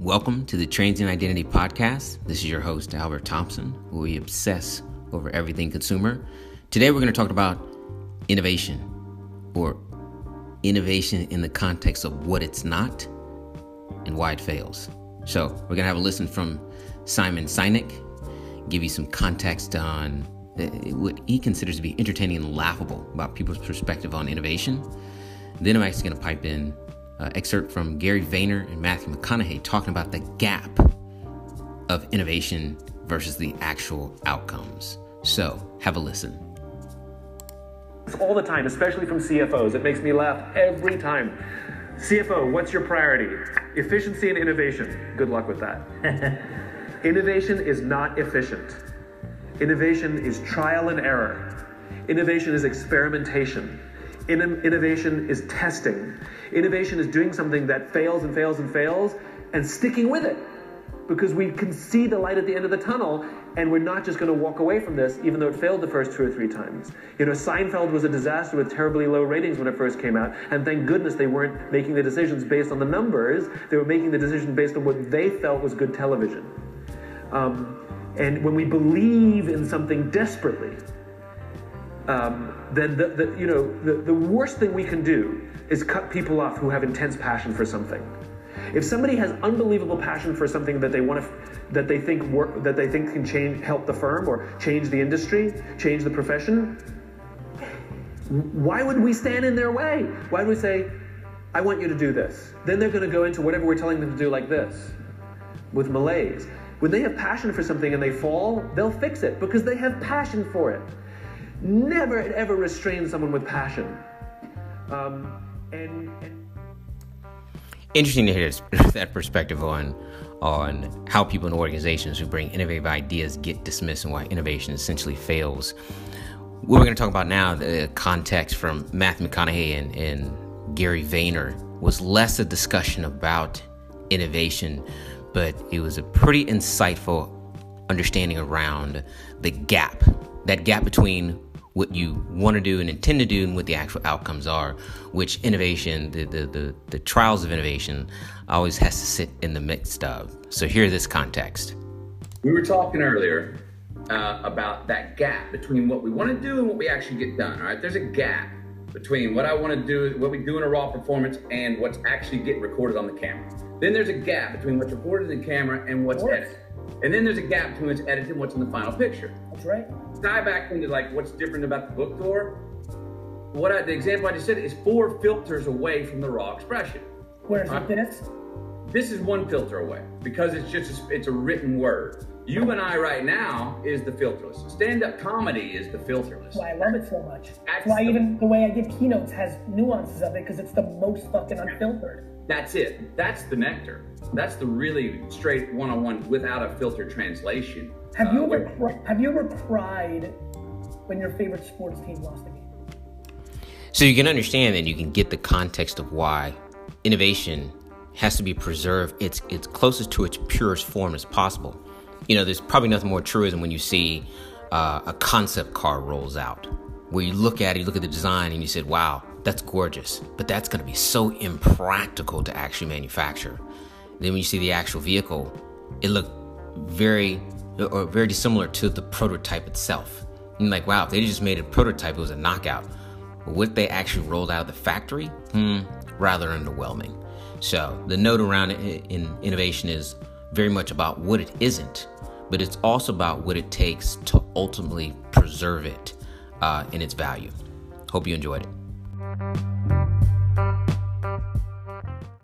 Welcome to the Transient Identity Podcast. This is your host, Albert Thompson, where we obsess over everything consumer. Today, we're going to talk about innovation or innovation in the context of what it's not and why it fails. So, we're going to have a listen from Simon Sinek, give you some context on uh, what he considers to be entertaining and laughable about people's perspective on innovation. Then I'm actually going to pipe in uh, excerpt from Gary Vayner and Matthew McConaughey talking about the gap of innovation versus the actual outcomes. So, have a listen. All the time, especially from CFOs. It makes me laugh every time. CFO, what's your priority? Efficiency and innovation. Good luck with that. innovation is not efficient. Innovation is trial and error. Innovation is experimentation. Innovation is testing. Innovation is doing something that fails and fails and fails and sticking with it because we can see the light at the end of the tunnel and we're not just going to walk away from this even though it failed the first two or three times. You know, Seinfeld was a disaster with terribly low ratings when it first came out and thank goodness they weren't making the decisions based on the numbers. They were making the decision based on what they felt was good television. Um, and when we believe in something desperately, um, then the, the, you know the, the worst thing we can do is cut people off who have intense passion for something. If somebody has unbelievable passion for something that they want to, that they think work, that they think can change, help the firm or change the industry, change the profession, why would we stand in their way? Why would we say, I want you to do this? Then they're going to go into whatever we're telling them to do like this, with malaise. When they have passion for something and they fall, they'll fix it because they have passion for it. Never ever restrain someone with passion. Um, and, and interesting to hear that perspective on on how people in organizations who bring innovative ideas get dismissed and why innovation essentially fails. What we're going to talk about now, the context from Matthew McConaughey and, and Gary Vayner, was less a discussion about innovation, but it was a pretty insightful understanding around the gap, that gap between what you want to do and intend to do and what the actual outcomes are, which innovation, the, the, the, the trials of innovation, always has to sit in the midst of. So, here's this context. We were talking earlier uh, about that gap between what we want to do and what we actually get done. All right, there's a gap between what I want to do, what we do in a raw performance, and what's actually getting recorded on the camera. Then there's a gap between what's recorded in the camera and what's edited. And then there's a gap between what's edited and what's in the final picture. That's right. Tie back into like what's different about the book tour. What I, the example I just said is four filters away from the raw expression. Where's uh, this? This is one filter away because it's just a, it's a written word. You and I right now is the filterless. Stand-up comedy is the filterless. Why I love it so much. That's why the, even the way I give keynotes has nuances of it because it's the most fucking unfiltered. That's it. That's the nectar. That's the really straight one-on-one without a filter translation. Have you uh, ever where, have you ever cried when your favorite sports team lost a game? So you can understand and you can get the context of why innovation has to be preserved its its closest to its purest form as possible. You know, there's probably nothing more truism when you see uh, a concept car rolls out, where you look at it, you look at the design, and you said, "Wow, that's gorgeous," but that's going to be so impractical to actually manufacture. Then when you see the actual vehicle, it looked very or very similar to the prototype itself. And like, wow, if they just made a prototype, it was a knockout. But what they actually rolled out of the factory, hmm, rather underwhelming. So the note around in innovation is very much about what it isn't, but it's also about what it takes to ultimately preserve it uh, in its value. Hope you enjoyed it.